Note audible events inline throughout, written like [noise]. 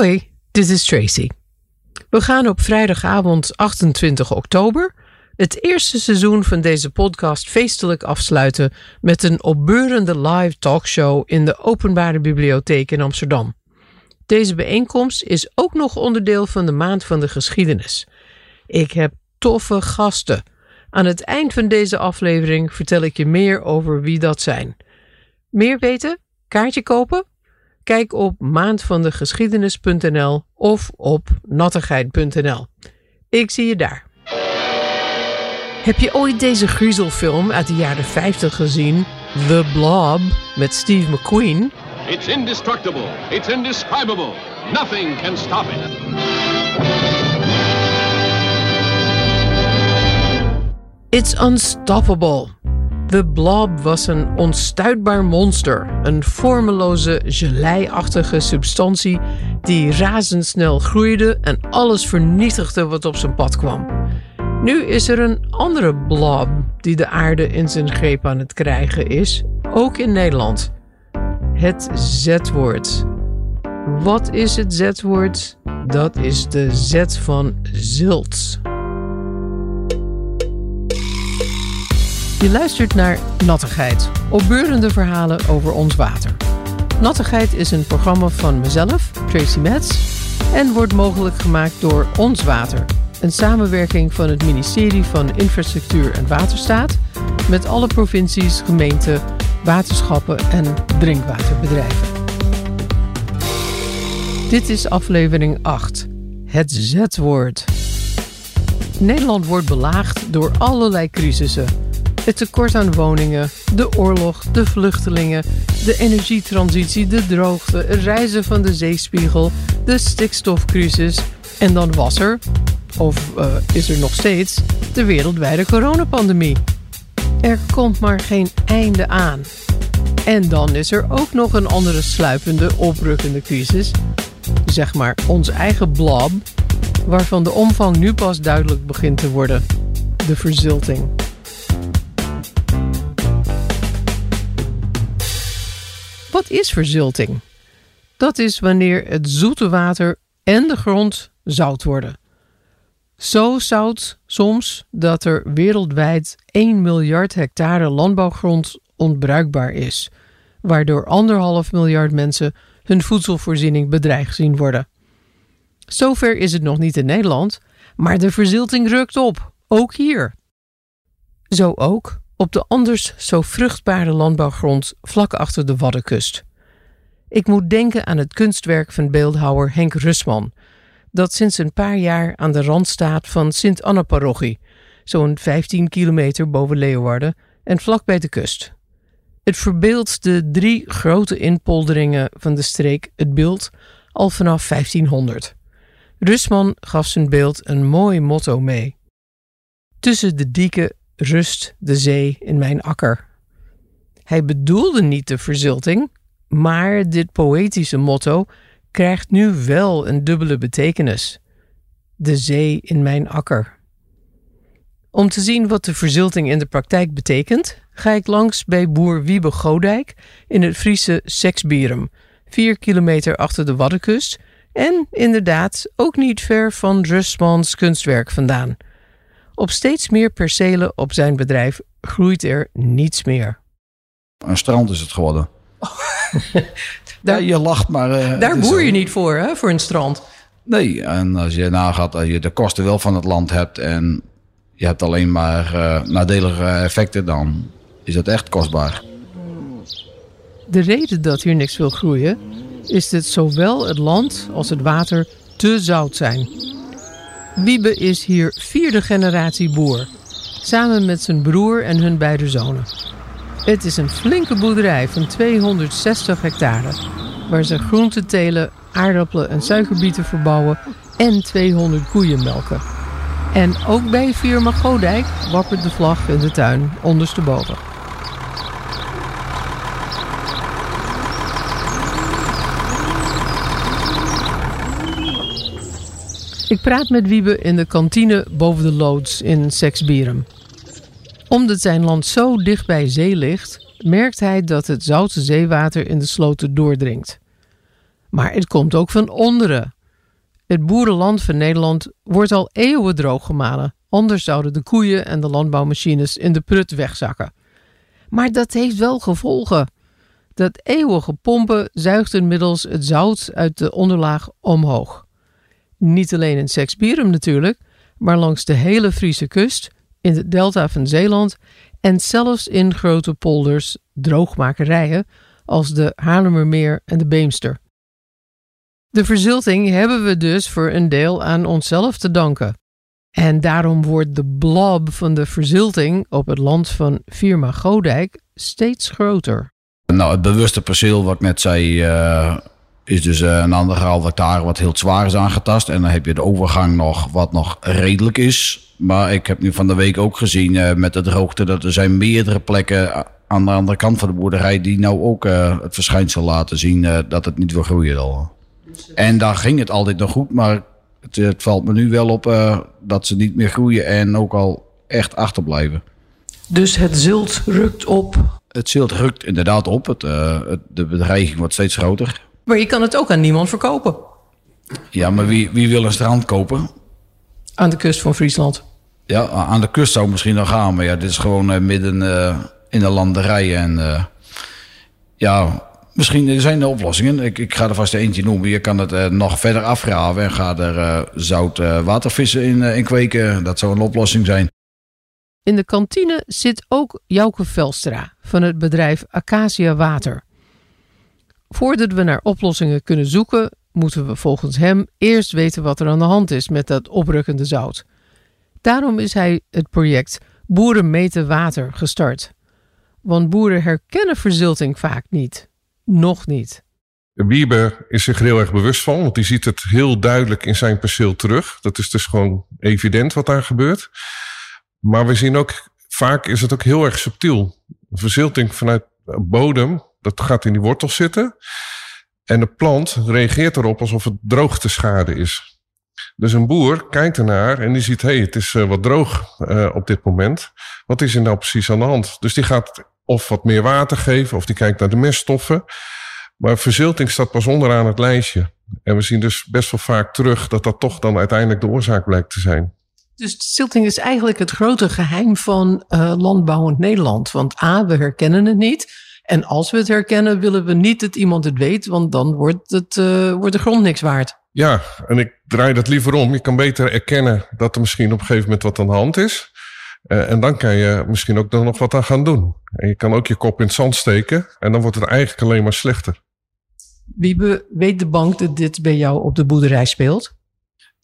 Hoi, dit is Tracy. We gaan op vrijdagavond 28 oktober het eerste seizoen van deze podcast feestelijk afsluiten met een opbeurende live talkshow in de Openbare Bibliotheek in Amsterdam. Deze bijeenkomst is ook nog onderdeel van de Maand van de Geschiedenis. Ik heb toffe gasten. Aan het eind van deze aflevering vertel ik je meer over wie dat zijn. Meer weten? Kaartje kopen? Kijk op maandvandegeschiedenis.nl of op nattigheid.nl. Ik zie je daar. Heb je ooit deze griezelfilm uit de jaren 50 gezien? The Blob met Steve McQueen? It's indestructible. It's indescribable. Nothing can stop it. It's unstoppable. The Blob was een onstuitbaar monster, een vormeloze, geleiachtige substantie die razendsnel groeide en alles vernietigde wat op zijn pad kwam. Nu is er een andere blob die de aarde in zijn greep aan het krijgen is, ook in Nederland. Het Z-woord. Wat is het Z-woord? Dat is de Z van zilt. Je luistert naar Nattigheid, opbeurende verhalen over ons water. Nattigheid is een programma van mezelf, Tracy Metz, en wordt mogelijk gemaakt door Ons Water, een samenwerking van het ministerie van Infrastructuur en Waterstaat met alle provincies, gemeenten, waterschappen en drinkwaterbedrijven. Dit is aflevering 8, het Z-woord. Nederland wordt belaagd door allerlei crisissen het tekort aan woningen, de oorlog, de vluchtelingen, de energietransitie, de droogte, het reizen van de zeespiegel, de stikstofcrisis. En dan was er, of uh, is er nog steeds, de wereldwijde coronapandemie. Er komt maar geen einde aan. En dan is er ook nog een andere sluipende, oprukkende crisis. Zeg maar ons eigen blob, waarvan de omvang nu pas duidelijk begint te worden. De verzilting. Wat is verzilting? Dat is wanneer het zoete water en de grond zout worden. Zo zout soms dat er wereldwijd 1 miljard hectare landbouwgrond onbruikbaar is, waardoor anderhalf miljard mensen hun voedselvoorziening bedreigd zien worden. Zover is het nog niet in Nederland, maar de verzilting rukt op, ook hier. Zo ook op de anders zo vruchtbare landbouwgrond vlak achter de Waddenkust. Ik moet denken aan het kunstwerk van beeldhouwer Henk Rusman, dat sinds een paar jaar aan de rand staat van Sint-Anna-parochie, zo'n 15 kilometer boven Leeuwarden en vlak bij de kust. Het verbeeldt de drie grote inpolderingen van de streek het beeld al vanaf 1500. Rusman gaf zijn beeld een mooi motto mee. Tussen de dieken rust de zee in mijn akker. Hij bedoelde niet de verzilting, maar dit poëtische motto krijgt nu wel een dubbele betekenis. De zee in mijn akker. Om te zien wat de verzilting in de praktijk betekent, ga ik langs bij boer Wiebe Godijk in het Friese Seksbierum, vier kilometer achter de Waddenkust en inderdaad ook niet ver van Rustmans kunstwerk vandaan. Op steeds meer percelen op zijn bedrijf groeit er niets meer. Een strand is het geworden. [laughs] daar, ja, je lacht, maar... Uh, daar boer je niet voor, hè, voor een strand. Nee, en als je nagaat, als je de kosten wel van het land hebt... en je hebt alleen maar uh, nadelige effecten, dan is dat echt kostbaar. De reden dat hier niks wil groeien... is dat zowel het land als het water te zout zijn. Wiebe is hier vierde generatie boer, samen met zijn broer en hun beide zonen. Het is een flinke boerderij van 260 hectare, waar ze groenten telen, aardappelen en suikerbieten verbouwen en 200 koeien melken. En ook bij firma Godijk wappert de vlag in de tuin ondersteboven. Ik praat met Wiebe in de kantine boven de loods in Seksbierum. Omdat zijn land zo dicht bij zee ligt, merkt hij dat het zoute zeewater in de sloten doordringt. Maar het komt ook van onderen. Het boerenland van Nederland wordt al eeuwen drooggemalen. Anders zouden de koeien en de landbouwmachines in de prut wegzakken. Maar dat heeft wel gevolgen. Dat eeuwige pompen zuigt inmiddels het zout uit de onderlaag omhoog. Niet alleen in Seksbierum natuurlijk, maar langs de hele Friese kust, in het delta van Zeeland en zelfs in grote polders, droogmakerijen als de Haarlemmermeer en de Beemster. De verzilting hebben we dus voor een deel aan onszelf te danken. En daarom wordt de blob van de verzilting op het land van firma Godijk steeds groter. Nou, het bewuste perceel, wat ik net zei, uh, is dus uh, een anderhalf hectare wat heel zwaar is aangetast. En dan heb je de overgang nog wat nog redelijk is. Maar ik heb nu van de week ook gezien uh, met de droogte dat er zijn meerdere plekken aan de andere kant van de boerderij die nou ook het verschijnsel laten zien dat het niet wil groeien al. En daar ging het altijd nog goed, maar het, het valt me nu wel op dat ze niet meer groeien en ook al echt achterblijven. Dus het zilt rukt op het zilt rukt inderdaad op. Het, het, de bedreiging wordt steeds groter. Maar je kan het ook aan niemand verkopen. Ja, maar wie, wie wil een strand kopen? Aan de kust van Friesland. Ja, aan de kust zou misschien nog gaan. Maar ja, dit is gewoon uh, midden uh, in de landerij. En ja, misschien zijn er oplossingen. Ik, ik ga er vast eentje noemen. Je kan het nog verder afgraven en ga er zout watervissen in, in kweken. Dat zou een oplossing zijn. In de kantine zit ook Jouke Velstra van het bedrijf Acacia Water. Voordat we naar oplossingen kunnen zoeken, moeten we volgens hem eerst weten wat er aan de hand is met dat oprukkende zout. Daarom is hij het project Boeren meten water gestart. Want boeren herkennen verzilting vaak niet. Nog niet. Wieber is zich er heel erg bewust van, want die ziet het heel duidelijk in zijn perceel terug. Dat is dus gewoon evident wat daar gebeurt. Maar we zien ook, vaak is het ook heel erg subtiel. Verzilting vanuit bodem, dat gaat in die wortels zitten. En de plant reageert erop alsof het droogteschade is. Dus een boer kijkt ernaar en die ziet, hé, hey, het is uh, wat droog uh, op dit moment. Wat is er nou precies aan de hand? Dus die gaat of wat meer water geven, of die kijkt naar de meststoffen. Maar verzilting staat pas onderaan het lijstje. En we zien dus best wel vaak terug dat dat toch dan uiteindelijk de oorzaak blijkt te zijn. Dus zilting is eigenlijk het grote geheim van uh, landbouwend Nederland. Want A, we herkennen het niet. En als we het herkennen, willen we niet dat iemand het weet, want dan wordt, het, uh, wordt de grond niks waard. Ja, en ik draai dat liever om. Je kan beter erkennen dat er misschien op een gegeven moment wat aan de hand is. Uh, en dan kan je misschien ook er nog wat aan gaan doen. En je kan ook je kop in het zand steken en dan wordt het eigenlijk alleen maar slechter. Wie weet de bank dat dit bij jou op de boerderij speelt?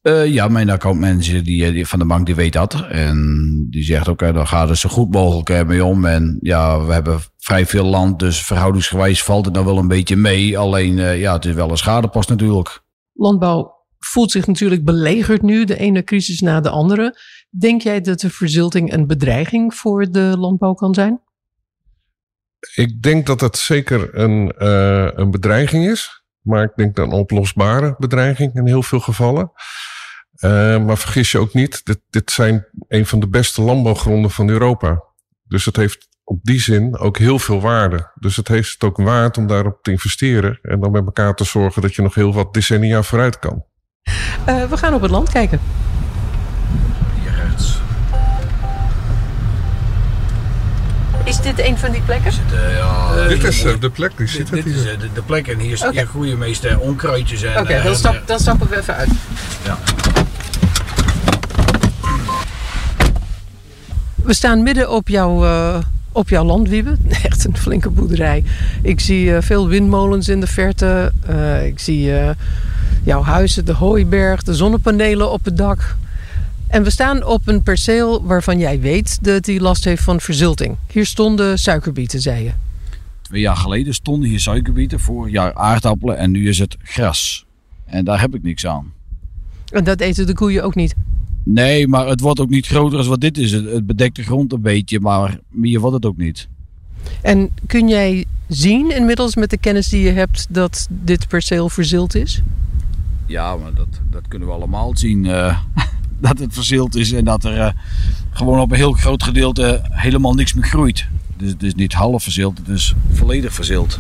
Uh, ja, mijn accountmanager die, die, van de bank die weet dat. En die zegt ook, uh, dan gaat het zo goed mogelijk uh, mee om. En ja, we hebben vrij veel land, dus verhoudingsgewijs valt het nou wel een beetje mee. Alleen, ja, het is wel een schadepost natuurlijk. Landbouw voelt zich natuurlijk belegerd nu, de ene crisis na de andere. Denk jij dat de verzilting een bedreiging voor de landbouw kan zijn? Ik denk dat het zeker een, een bedreiging is. Maar ik denk een oplosbare bedreiging in heel veel gevallen. Uh, maar vergis je ook niet, dit, dit zijn een van de beste landbouwgronden van Europa. Dus het heeft op die zin ook heel veel waarde. Dus het heeft het ook waard om daarop te investeren. En dan met elkaar te zorgen dat je nog heel wat decennia vooruit kan. Uh, we gaan op het land kijken. Hier rechts. Is dit een van die plekken? Uh, ja, uh, dit is uh, de plek, die zit dit, dit is de, de, plek en hier, okay. hier groeien meestal onkruidjes. Oké, okay, dan, stap, dan stappen we even uit. Ja. We staan midden op jouw, uh, op jouw. [laughs] Echt een flinke boerderij. Ik zie uh, veel windmolens in de verte. Uh, ik zie jouw huizen, de hooiberg, de zonnepanelen op het dak. En we staan op een perceel waarvan jij weet dat hij last heeft van verzilting. Hier stonden suikerbieten, zei je. Twee jaar geleden stonden hier suikerbieten, vorig jaar aardappelen en nu is het gras. En daar heb ik niks aan. En dat eten de koeien ook niet? Nee, maar het wordt ook niet groter als wat dit is. Het bedekt de grond een beetje, maar meer wordt het ook niet. En kun jij zien inmiddels met de kennis die je hebt dat dit perceel verzild is? Ja, maar dat, dat kunnen we allemaal zien. Uh, [laughs] dat het verzild is en dat er uh, gewoon op een heel groot gedeelte helemaal niks meer groeit. Dus het is niet half verzild, het is volledig verzild.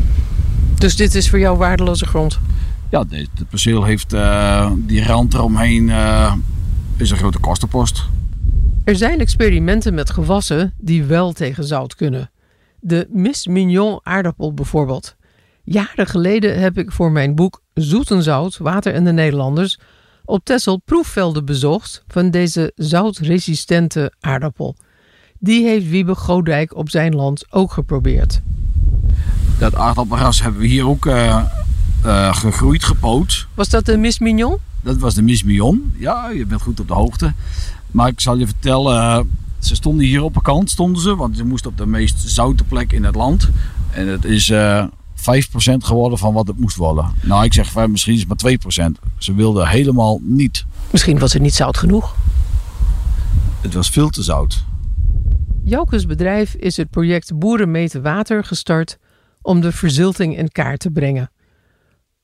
Dus dit is voor jou waardeloze grond? Ja, het perceel heeft uh, die rand eromheen is een grote kostenpost. Er zijn experimenten met gewassen die wel tegen zout kunnen. De Miss Mignon aardappel bijvoorbeeld. Jaren geleden heb ik voor mijn boek Zoet en Zout, Water en de Nederlanders op Texel proefvelden bezocht van deze zoutresistente aardappel. Die heeft Wiebe Godijk op zijn land ook geprobeerd. Dat aardappelras hebben we hier ook uh, uh, gegroeid, gepoot. Was dat de Miss Mignon? Dat was de Miss Mignon. Ja, je bent goed op de hoogte. Maar ik zal je vertellen, uh, ze stonden hier op een kant, stonden ze, want ze moesten op de meest zoute plek in het land. En het is 5% geworden van wat het moest worden. Nou, ik zeg misschien is het maar 2%. Ze wilden helemaal niet. Misschien was het niet zout genoeg. Het was veel te zout. Joukes bedrijf is het project Boeren meten water gestart om de verzilting in kaart te brengen.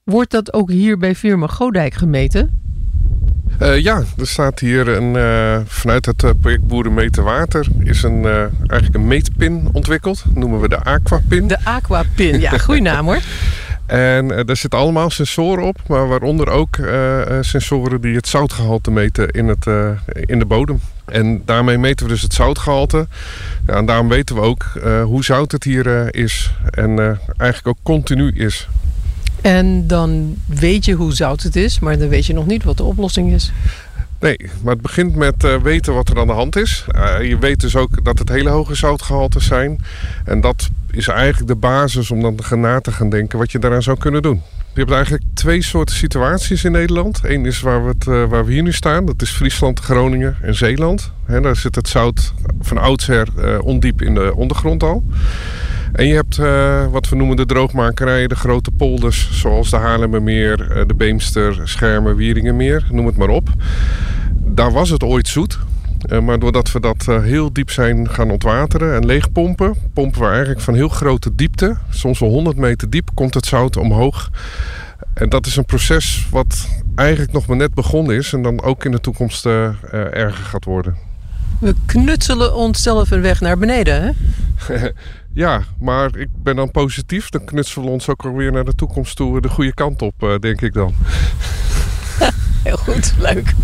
Wordt dat ook hier bij firma Godijk gemeten? Uh, ja, er staat hier een, uh, vanuit het uh, project Boeren Meten Water is een, eigenlijk een meetpin ontwikkeld. Dat noemen we de Aquapin. De Aquapin, ja, goede [laughs] naam hoor. En daar zitten allemaal sensoren op, maar waaronder ook sensoren die het zoutgehalte meten in, het, in de bodem. En daarmee meten we dus het zoutgehalte. Ja, en daarom weten we ook hoe zout het hier is en eigenlijk ook continu is. En dan weet je hoe zout het is, maar dan weet je nog niet wat de oplossing is. Nee, maar het begint met uh, weten wat er aan de hand is. Uh, je weet dus ook dat het hele hoge zoutgehaltes zijn. En dat is eigenlijk de basis om dan na te gaan denken wat je daaraan zou kunnen doen. Je hebt eigenlijk twee soorten situaties in Nederland. Eén is waar we, uh, waar we hier nu staan. Dat is Friesland, Groningen en Zeeland. Daar zit het zout van oudsher ondiep in de ondergrond al. En je hebt uh, wat we noemen de droogmakerijen, de grote polders, zoals de Haarlemmermeer, uh, de Beemster, Schermen, Wieringenmeer, noem het maar op. Daar was het ooit zoet. Uh, maar doordat we dat heel diep zijn gaan ontwateren en leegpompen, pompen we eigenlijk van heel grote diepte, soms wel 100 meter diep, komt het zout omhoog. En dat is een proces wat eigenlijk nog maar net begonnen is en dan ook in de toekomst erger gaat worden. We knutselen onszelf een weg naar beneden, hè? [laughs] Ja, maar ik ben dan positief. Dan knutselen we ons ook alweer naar de toekomst toe de goede kant op, eh, denk ik dan. [laughs] Heel goed, leuk.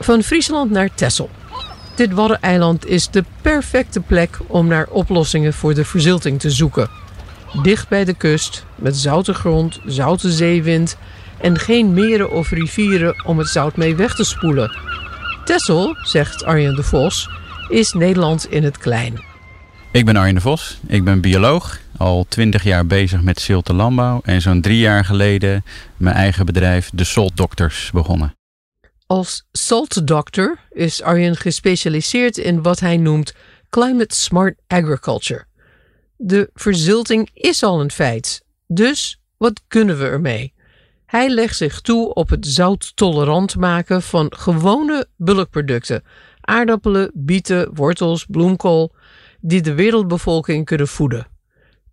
Van Friesland naar Texel. Dit Waddeneiland is de perfecte plek om naar oplossingen voor de verzilting te zoeken. Dicht bij de kust, met zoute grond, zoute zeewind en geen meren of rivieren om het zout mee weg te spoelen. Texel, zegt Arjen de Vos, is Nederland in het klein. Ik ben Arjen de Vos, ik ben bioloog, al twintig jaar bezig met zilte landbouw en zo'n drie jaar geleden mijn eigen bedrijf De Salt Doctors begonnen. Als Salt Doctor is Arjen gespecialiseerd in wat hij noemt Climate Smart Agriculture. De verzilting is al een feit, dus wat kunnen we ermee? Hij legt zich toe op het zouttolerant maken van gewone bulkproducten aardappelen, bieten, wortels, bloemkool, die de wereldbevolking kunnen voeden.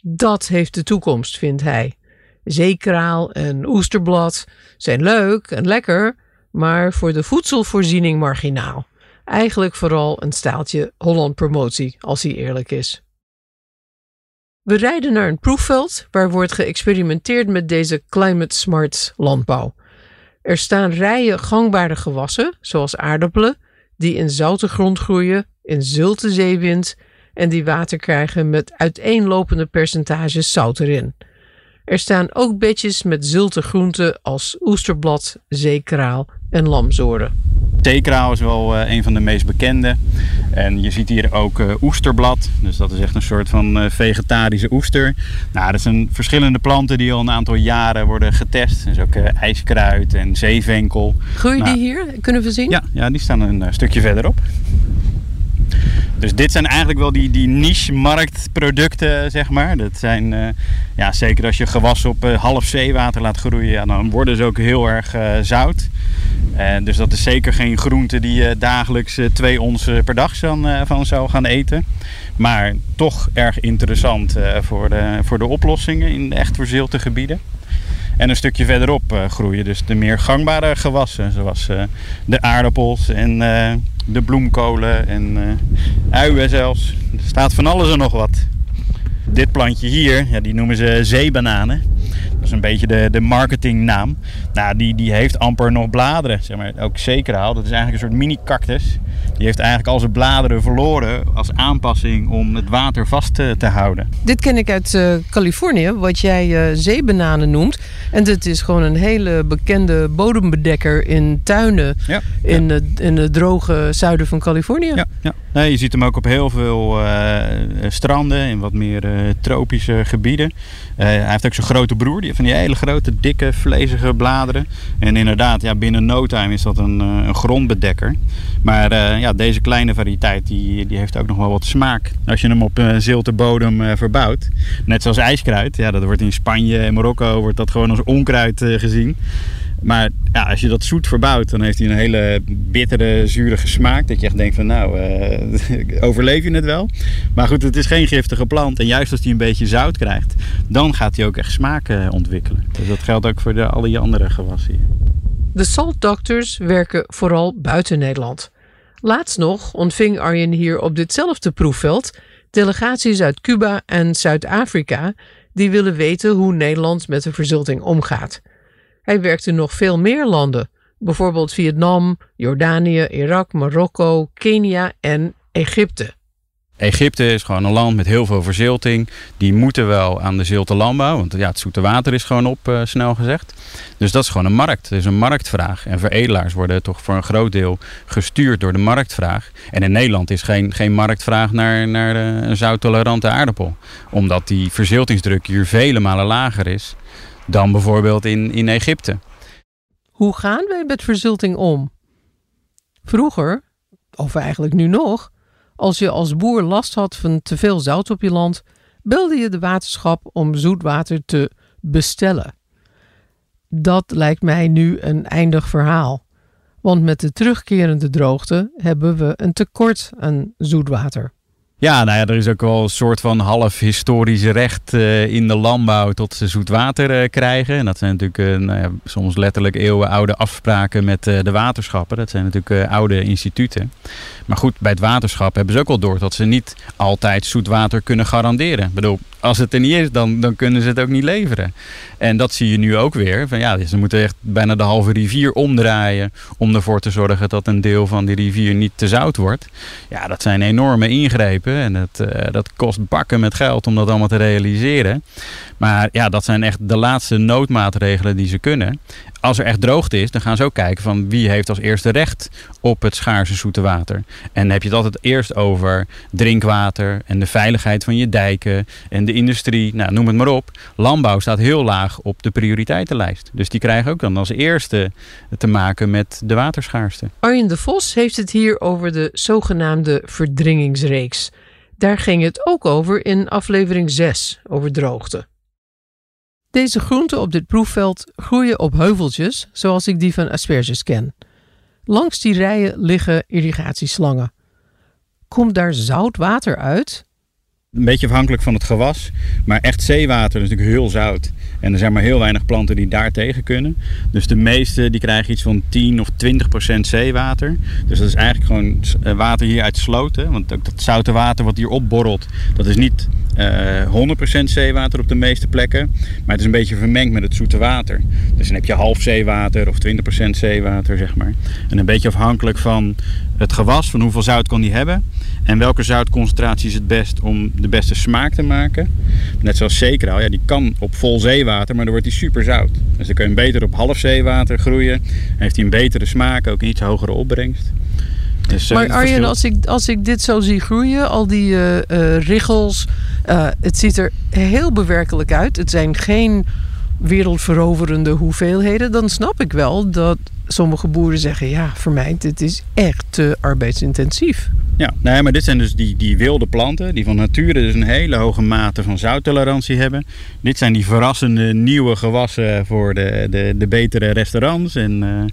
Dat heeft de toekomst, vindt hij. Zeekraal en oesterblad zijn leuk en lekker, maar voor de voedselvoorziening marginaal. Eigenlijk vooral een staaltje Holland promotie, als hij eerlijk is. We rijden naar een proefveld waar wordt geëxperimenteerd met deze climate smart landbouw. Er staan rijen gangbare gewassen, zoals aardappelen, die in zoute grond groeien, in zulte zeewind en die water krijgen met uiteenlopende percentages zout erin. Er staan ook bedjes met zulte groenten als oesterblad, zeekraal en lamzoren. Zeekraal is wel uh, een van de meest bekende. En je ziet hier ook uh, oesterblad. Dus dat is echt een soort van uh, vegetarische oester. Nou, dat zijn verschillende planten die al een aantal jaren worden getest. Dus ook ijskruid en zeevenkel. Groeien nou, die hier? Kunnen we zien? Ja, ja die staan een stukje verderop. Dus dit zijn eigenlijk wel die, die niche-marktproducten, zeg maar. Dat zijn, uh, ja, zeker als je gewassen op uh, half zeewater laat groeien, dan worden ze ook heel erg uh, zout. dus dat is zeker geen groente die je dagelijks twee ons per dag van, van zou gaan eten. Maar toch erg interessant voor, de, voor de oplossingen in de echt verzilte gebieden. En een stukje verderop groeien dus de meer gangbare gewassen, zoals de aardappels en de bloemkolen en uien zelfs. Er staat van alles en nog wat. Dit plantje hier, ja, die noemen ze zeebananen. Dat is een beetje de, de marketingnaam. Nou, die, die heeft amper nog bladeren. Zeg maar. Ook zekerhaal, dat is eigenlijk een soort mini-cactus. Die heeft eigenlijk al zijn bladeren verloren als aanpassing om het water vast te, te houden. Dit ken ik uit uh, Californië, wat jij uh, zeebananen noemt. En dit is gewoon een hele bekende bodembedekker in tuinen Ja, in, Het, in het droge zuiden van Californië. Ja, ja. Nee, je ziet hem ook op heel veel uh, stranden in wat meer tropische gebieden. Uh, hij heeft ook zijn grote broer, die heeft van die hele grote, dikke, vlezige bladeren. En inderdaad, ja, binnen no time is dat een, een grondbedekker. Maar ja, deze kleine variëteit die, die heeft ook nog wel wat smaak. Als je hem op zilte bodem verbouwt, net zoals ijskruid. Ja, dat wordt in Spanje en Marokko wordt dat gewoon als onkruid gezien. Maar als je dat zoet verbouwt, dan heeft hij een hele bittere, zurige smaak. Dat je echt denkt van nou, uh, [laughs] overleef je het wel? Maar goed, het is geen giftige plant. En juist als hij een beetje zout krijgt, dan gaat hij ook echt smaak ontwikkelen. Dus dat geldt ook voor de, alle die andere gewassen hier. De Salt Doctors werken vooral buiten Nederland. Laatst nog ontving Arjen hier op ditzelfde proefveld delegaties uit Cuba en Zuid-Afrika die willen weten hoe Nederland met de verzilting omgaat. Hij werkte nog veel meer landen, bijvoorbeeld Vietnam, Jordanië, Irak, Marokko, Kenia en Egypte. Egypte is gewoon een land met heel veel verzilting. Die moeten wel aan de zilte landbouw, want ja, het zoete water is gewoon op, uh, snel gezegd. Dus dat is gewoon een markt. Het is een marktvraag. En veredelaars worden toch voor een groot deel gestuurd door de marktvraag. En in Nederland is geen, geen marktvraag naar, naar een zouttolerante aardappel. Omdat die verziltingsdruk hier vele malen lager is dan bijvoorbeeld in, in Egypte. Hoe gaan wij met verzilting om? Vroeger, of eigenlijk nu nog, als je als boer last had van te veel zout op je land, belde je de waterschap om zoetwater te bestellen. Dat lijkt mij nu een eindig verhaal. Want met de terugkerende droogte hebben we een tekort aan zoetwater. Ja, nou ja, er is ook wel een soort van half historisch recht uh, in de landbouw tot ze zoet water uh, krijgen. En dat zijn natuurlijk uh, nou ja, soms letterlijk eeuwenoude afspraken met de waterschappen. Dat zijn natuurlijk oude instituten. Maar goed, bij het waterschap hebben ze ook wel door dat ze niet altijd zoet water kunnen garanderen. Ik bedoel, als het er niet is, dan, dan kunnen ze het ook niet leveren. En dat zie je nu ook weer. Van, ja, ze moeten echt bijna de halve rivier omdraaien om ervoor te zorgen dat een deel van die rivier niet te zout wordt. Ja, dat zijn enorme ingrepen en dat, uh, dat kost bakken met geld om dat allemaal te realiseren. Maar ja, dat zijn echt de laatste noodmaatregelen die ze kunnen. Als er echt droogte is, dan gaan ze ook kijken van wie heeft als eerste recht op het schaarse zoete water. En dan heb je het altijd eerst over drinkwater en de veiligheid van je dijken en de industrie, nou, noem het maar op. Landbouw staat heel laag op de prioriteitenlijst. Dus die krijgen ook dan als eerste te maken met de waterschaarste. Arjen de Vos heeft het hier over de zogenaamde verdringingsreeks. Daar ging het ook over in aflevering 6 over droogte. Deze groenten op dit proefveld groeien op heuveltjes, zoals ik die van asperges ken. Langs die rijen liggen irrigatieslangen. Komt daar zout water uit? Een beetje afhankelijk van het gewas, maar echt zeewater is natuurlijk heel zout. En er zijn maar heel weinig planten die daar tegen kunnen. Dus de meeste die krijgen iets van 10 of 20 procent zeewater. Dus dat is eigenlijk gewoon water hier uit sloten. Want ook dat zoute water wat hier opborrelt, dat is niet uh, 100% zeewater op de meeste plekken. Maar het is een beetje vermengd met het zoete water. Dus dan heb je half zeewater of 20% zeewater, zeg maar. En een beetje afhankelijk van het gewas, van hoeveel zout kan die hebben. En welke zoutconcentratie is het best om de beste smaak te maken. Net zoals zeekraal, ja, die kan op vol zeewater, maar dan wordt die super zout. Dus dan kun je hem beter op half zeewater groeien. Heeft hij een betere smaak, ook een iets hogere opbrengst. Dus, uh, maar Arjen, als ik, als ik dit zo zie groeien, al die uh, uh, richels, het ziet er heel bewerkelijk uit. Het zijn geen wereldveroverende hoeveelheden. Dan snap ik wel dat sommige boeren zeggen: ja, voor mij, dit is echt te arbeidsintensief. Ja, nee, maar dit zijn dus die, die wilde planten die van nature dus een hele hoge mate van zouttolerantie hebben. Dit zijn die verrassende nieuwe gewassen voor de, de, de betere restaurants en, uh,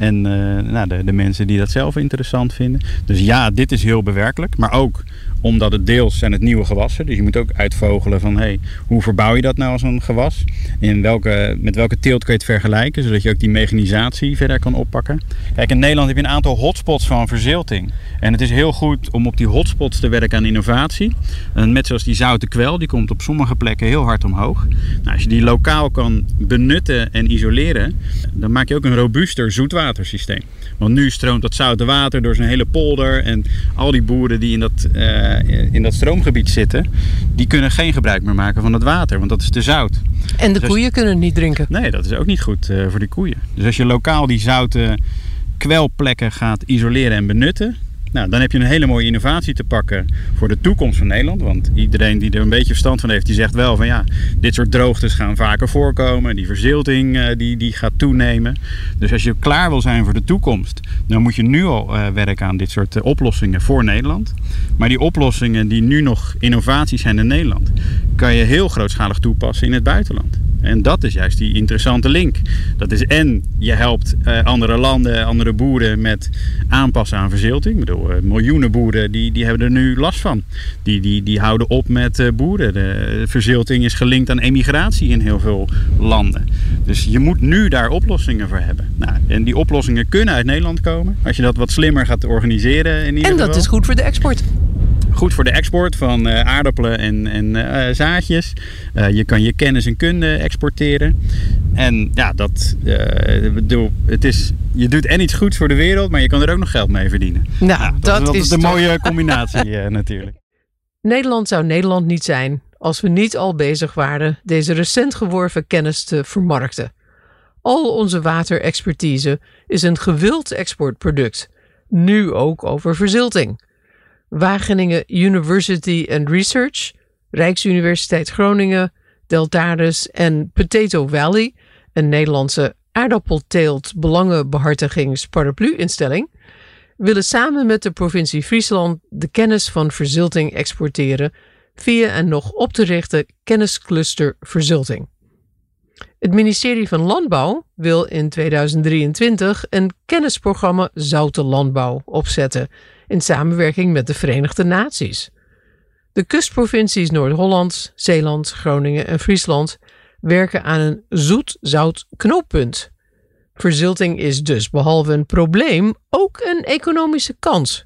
En uh, nou, de, de mensen die dat zelf interessant vinden. Dus ja, dit is heel bewerkelijk. Maar ook omdat het deels zijn het nieuwe gewassen. Dus je moet ook uitvogelen van hey, hoe verbouw je dat nou als een gewas? In welke, met welke teelt kun je het vergelijken, zodat je ook die mechanisatie verder kan oppakken. Kijk, in Nederland heb je een aantal hotspots van verzilting. En het is heel goed om op die hotspots te werken aan innovatie. En met zoals die zoute kwel, die komt op sommige plekken heel hard omhoog. Nou, als je die lokaal kan benutten en isoleren, dan maak je ook een robuuster zoetwatersysteem. Want nu stroomt dat zoute water door zijn hele polder en al die boeren die in dat uh, eh, in dat stroomgebied zitten, die kunnen geen gebruik meer maken van het water, want dat is te zout. En de dus koeien kunnen niet drinken? Nee, dat is ook niet goed uh, voor de koeien. Dus als je lokaal die zoute kwelplekken gaat isoleren en benutten, nou, dan heb je een hele mooie innovatie te pakken voor de toekomst van Nederland. Want iedereen die er een beetje verstand van heeft, die zegt wel van ja, dit soort droogtes gaan vaker voorkomen. Die verzilting uh, die, die gaat toenemen. Dus als je klaar wil zijn voor de toekomst, dan moet je nu al uh, werken aan dit soort uh, oplossingen voor Nederland. Maar die oplossingen die nu nog innovaties zijn in Nederland, kan je heel grootschalig toepassen in het buitenland. En dat is juist die interessante link. Dat is en je helpt uh, andere landen, andere boeren met aanpassen aan verzilting. Ik bedoel, uh, miljoenen boeren die, die hebben er nu last van. Die, die, die houden op met uh, boeren. De verzilting is gelinkt aan emigratie in heel veel landen. Dus je moet nu daar oplossingen voor hebben. Nou, en die oplossingen kunnen uit Nederland komen. Als je dat wat slimmer gaat organiseren. In ieder en dat geval. is goed voor de export goed voor de export van uh, aardappelen en, en uh, zaadjes. Uh, je kan je kennis en kunde exporteren. En ja, dat, bedoel, het is, je doet en iets goeds voor de wereld, maar je kan er ook nog geld mee verdienen. Nou, ja, dat, dat, is een mooie combinatie [laughs] natuurlijk. Nederland zou Nederland niet zijn als we niet al bezig waren deze recent geworven kennis te vermarkten. Al onze waterexpertise is een gewild exportproduct, nu ook over verzilting. Wageningen University and Research, Rijksuniversiteit Groningen, Deltaris en Potato Valley, een Nederlandse aardappelteelt belangenbehartigingsparaplu-instelling, willen samen met de provincie Friesland de kennis van verzilting exporteren via een nog op te richten kenniscluster verzilting. Het ministerie van Landbouw wil in 2023 een kennisprogramma Zoute Landbouw opzetten in samenwerking met de Verenigde Naties. De kustprovincies Noord-Holland, Zeeland, Groningen en Friesland werken aan een zoet-zout knooppunt. Verzilting is dus behalve een probleem ook een economische kans.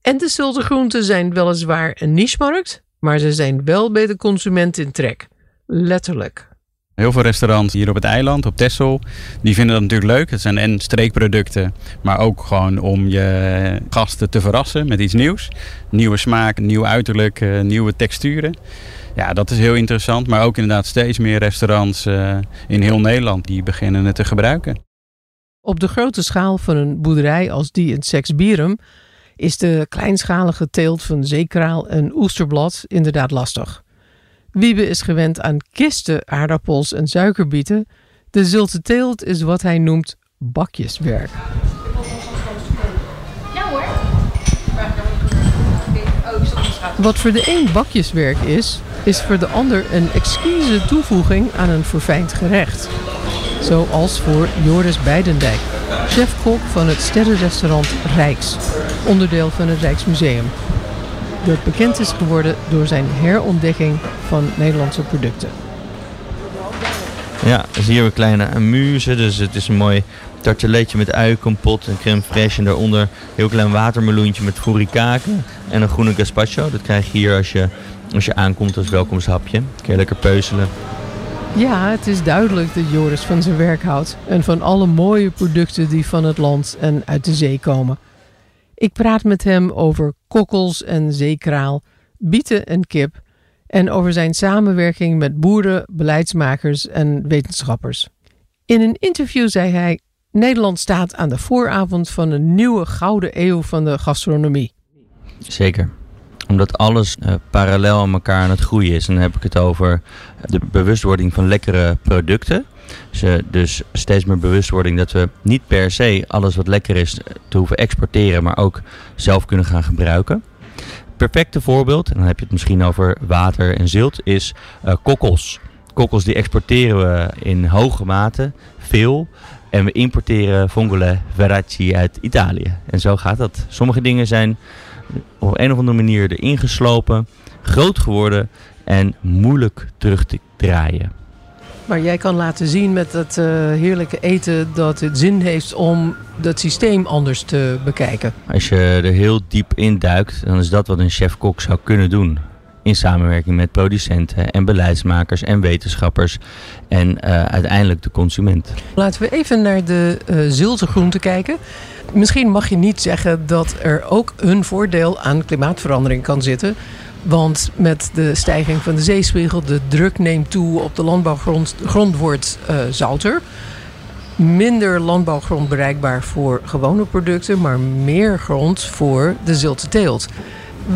En de zultegroenten zijn weliswaar een niche-markt, maar ze zijn wel bij de consument in trek. Letterlijk. Heel veel restaurants hier op het eiland, op Texel, die vinden dat natuurlijk leuk. Het zijn en streekproducten, maar ook gewoon om je gasten te verrassen met iets nieuws. Nieuwe smaak, nieuw uiterlijk, eh, nieuwe texturen. Ja, dat is heel interessant. Maar ook inderdaad steeds meer restaurants uh, in heel Nederland die beginnen het te gebruiken. Op de grote schaal van een boerderij als die in Sexbierum is de kleinschalige teelt van zeekraal en oesterblad inderdaad lastig. Wiebe is gewend aan kisten aardappels en suikerbieten. De zulte teelt is wat hij noemt bakjeswerk. Ja hoor. Wat voor de een bakjeswerk is, is voor de ander een exquise toevoeging aan een verfijnd gerecht. Zoals voor Joris Beidendijk, chef-kok van het sterrenrestaurant Rijks, onderdeel van het Rijksmuseum dat bekend is geworden door zijn herontdekking van Nederlandse producten. Ja, dus hier een kleine amuse. Dus het is een mooi tarteletje met uienkompot en crème fraîche. En daaronder een heel klein watermeloentje met furikaken en een groene gazpacho. Dat krijg je hier als je, als je aankomt als welkomsthapje. Kun je lekker peuzelen. Ja, het is duidelijk dat Joris van zijn werk houdt. En van alle mooie producten die van het land en uit de zee komen. Ik praat met hem over kokkels en zeekraal, bieten en kip en over zijn samenwerking met boeren, beleidsmakers en wetenschappers. In een interview zei hij: Nederland staat aan de vooravond van een nieuwe gouden eeuw van de gastronomie. Zeker omdat alles uh, parallel aan elkaar aan het groeien is. En dan heb ik het over de bewustwording van lekkere producten. Dus, dus steeds meer bewustwording dat we niet per se alles wat lekker is te hoeven exporteren, maar ook zelf kunnen gaan gebruiken. Perfecte voorbeeld, en dan heb je het misschien over water en zilt, is uh, kokkels. Kokkels die exporteren we in hoge mate, veel. En we importeren vongole verracci uit Italië. En zo gaat dat. Sommige dingen zijn op een of andere manier erin geslopen, groot geworden en moeilijk terug te draaien. Maar jij kan laten zien met dat uh, heerlijke eten dat het zin heeft om dat systeem anders te bekijken. Als je er heel diep in duikt, dan is dat wat een chef-kok zou kunnen doen. In samenwerking met producenten en beleidsmakers en wetenschappers en uh, uiteindelijk de consument. Laten we even naar de uh, zilte groenten kijken. Misschien mag je niet zeggen dat er ook een voordeel aan klimaatverandering kan zitten. Want met de stijging van de zeespiegel, de druk neemt toe op de landbouwgrond, grond wordt uh, zouter. Minder landbouwgrond bereikbaar voor gewone producten, maar meer grond voor de zilte teelt.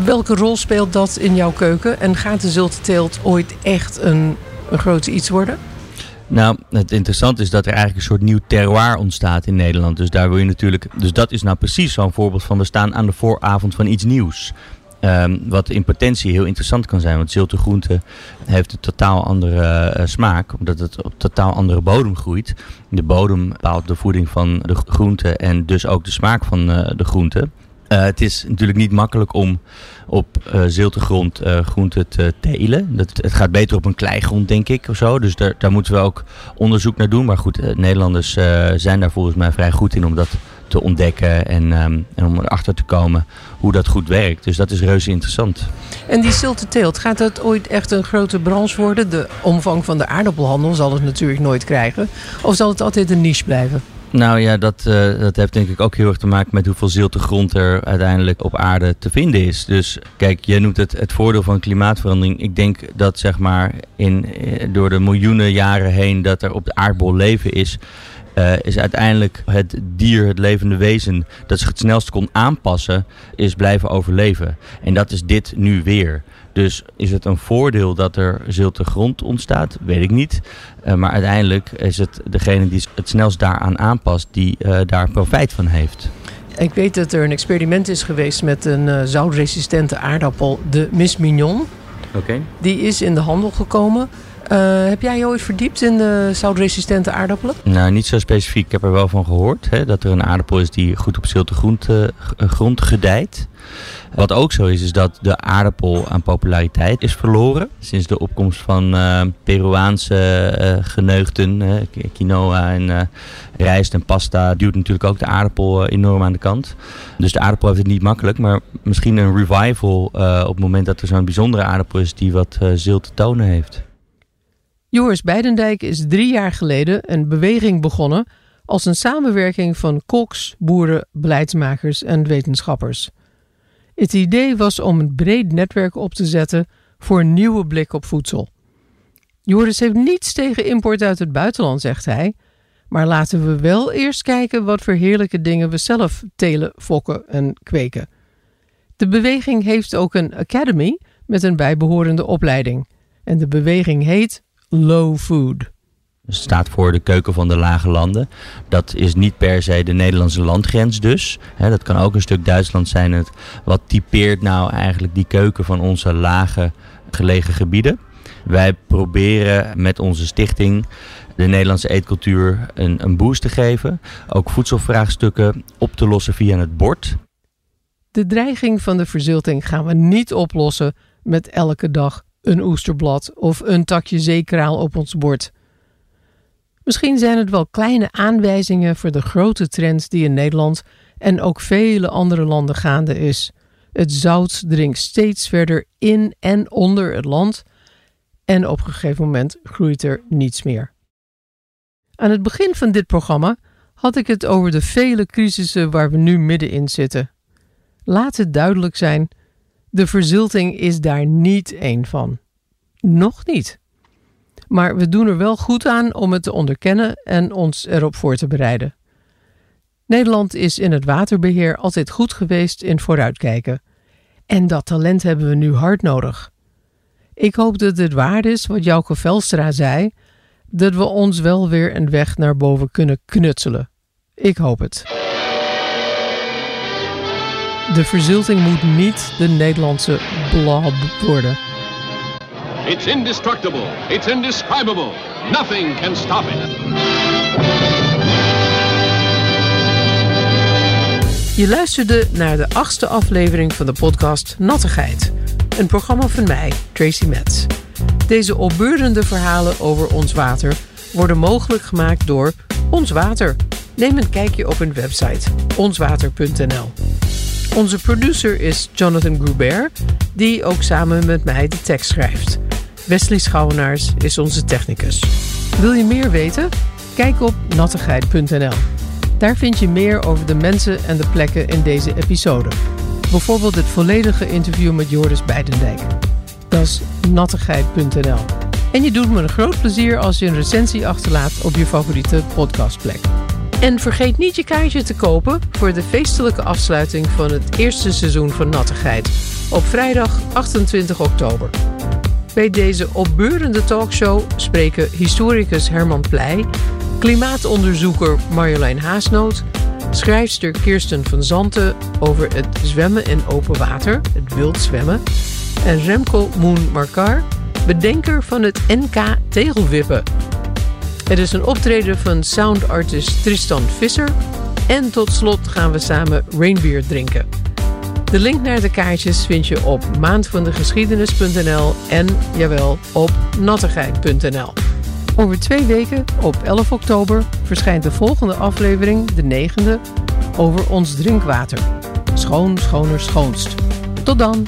Welke rol speelt dat in jouw keuken? En gaat de zilte teelt ooit echt een, een iets worden? Nou, het interessante is dat er eigenlijk een soort nieuw terroir ontstaat in Nederland. Dus daar wil je natuurlijk. Dus dat is nou precies zo'n voorbeeld van we staan aan de vooravond van iets nieuws. Um, wat in potentie heel interessant kan zijn. Want zilte groente heeft een totaal andere uh, smaak. Omdat het op totaal andere bodem groeit. De bodem bepaalt de voeding van de groente. En dus ook de smaak van uh, de groente. Uh, het is natuurlijk niet makkelijk om op uh, ziltegrond uh, groenten te telen. Dat, het gaat beter op een kleigrond, denk ik, of zo. Dus daar, daar moeten we ook onderzoek naar doen. Maar goed, Nederlanders zijn daar volgens mij vrij goed in om dat te ontdekken en, um, en om erachter te komen hoe dat goed werkt. Dus dat is reuze interessant. En die zilte teelt, gaat dat ooit echt een grote branche worden? De omvang van de aardappelhandel zal het natuurlijk nooit krijgen. Of zal het altijd een niche blijven? Nou ja, dat, uh, dat heeft denk ik ook heel erg te maken met hoeveel zilte grond er uiteindelijk op aarde te vinden is. Dus kijk, jij noemt het het voordeel van klimaatverandering. Ik denk dat zeg maar in, door de miljoenen jaren heen dat er op de aardbol leven is. Uh, is uiteindelijk het dier, het levende wezen, dat zich het snelst kon aanpassen, is blijven overleven. En dat is dit nu weer. Dus is het een voordeel dat er zilte grond ontstaat? Weet ik niet. Uh, maar uiteindelijk is het degene die het snelst daaraan aanpast, die uh, daar profijt van heeft. Ik weet dat er een experiment is geweest met een uh, zoutresistente aardappel, de Miss Mignon. Okay. Die is in de handel gekomen. Uh, heb jij je ooit verdiept in de zoutresistente aardappelen? Nou, niet zo specifiek. Ik heb er wel van gehoord. Hè, dat er een aardappel is die goed op zilte grond, uh, grond gedijt. Wat ook zo is, is dat de aardappel aan populariteit is verloren. Sinds de opkomst van uh, Peruaanse geneugten, quinoa en rijst en pasta, duwt natuurlijk ook de aardappel enorm aan de kant. Dus de aardappel heeft het niet makkelijk, maar misschien een revival op het moment dat er zo'n bijzondere aardappel is die wat zilte tonen heeft. Joris Beidendijk is drie jaar geleden een beweging begonnen als een samenwerking van koks, boeren, beleidsmakers en wetenschappers. Het idee was om een breed netwerk op te zetten voor een nieuwe blik op voedsel. Joris heeft niets tegen import uit het buitenland, zegt hij, maar laten we wel eerst kijken wat voor heerlijke dingen we zelf telen, fokken en kweken. De beweging heeft ook een academy met een bijbehorende opleiding. En de beweging heet Low Food. Het staat voor de keuken van de lage landen. Dat is niet per se de Nederlandse landgrens dus. dat kan ook een stuk Duitsland zijn. Wat typeert nou eigenlijk die keuken van onze lage gelegen gebieden? Wij proberen met onze stichting de Nederlandse eetcultuur een, een boost te geven. Ook voedselvraagstukken op te lossen via het bord. De dreiging van de verzilting gaan we niet oplossen met elke dag een oesterblad of een takje zeekraal op ons bord. Misschien zijn het wel kleine aanwijzingen voor de grote trend die in Nederland en ook vele andere landen gaande is. Het zout dringt steeds verder in en onder het land en op een gegeven moment groeit er niets meer. Aan het begin van dit programma had ik het over de vele crisissen waar we nu middenin zitten. Laat het duidelijk zijn de verzilting is daar niet één van. Nog niet. Maar we doen er wel goed aan om het te onderkennen en ons erop voor te bereiden. Nederland is in het waterbeheer altijd goed geweest in vooruitkijken. En dat talent hebben we nu hard nodig. Ik hoop dat het waar is wat Jouke Velstra zei, dat we ons wel weer een weg naar boven kunnen knutselen. Ik hoop het. De verzilting moet niet de Nederlandse blob worden. It's indestructible. It's indescribable. Nothing can stop it. Je luisterde naar de achtste aflevering van de podcast Nattigheid. Een programma van mij, Tracy Metz. Deze opbeurende verhalen over ons water worden mogelijk gemaakt door Ons Water. Neem een kijkje op hun website onswater.nl. Onze producer is Jonathan Goubert, die ook samen met mij de tekst schrijft. Wesley Schouwenaars is onze technicus. Wil je meer weten? Kijk op nattigheid.nl. Daar vind je meer over de mensen en de plekken in deze episode. Bijvoorbeeld het volledige interview met Joris Beidendijk. Dat is nattigheid.nl. En je doet me een groot plezier als je een recensie achterlaat op je favoriete podcastplek. En vergeet niet je kaartje te kopen voor de feestelijke afsluiting van het eerste seizoen van Nattigheid op vrijdag 28 oktober. Bij deze opbeurende talkshow spreken historicus Herman Pleij, klimaatonderzoeker Marjolein Haasnoot, schrijfster Kirsten van Zanten over het zwemmen in open water, het wild zwemmen, en Remco Moen Markar, bedenker van het NK Tegelwippen. Het is een optreden van soundartist Tristan Visser en tot slot gaan we samen Rainbeer drinken. De link naar de kaartjes vind je op maandvandegeschiedenis.nl en, jawel, op nattigheid.nl. Over twee weken, op 11 oktober, verschijnt de volgende aflevering, de negende, over ons drinkwater. Schoon, schoner, schoonst. Tot dan!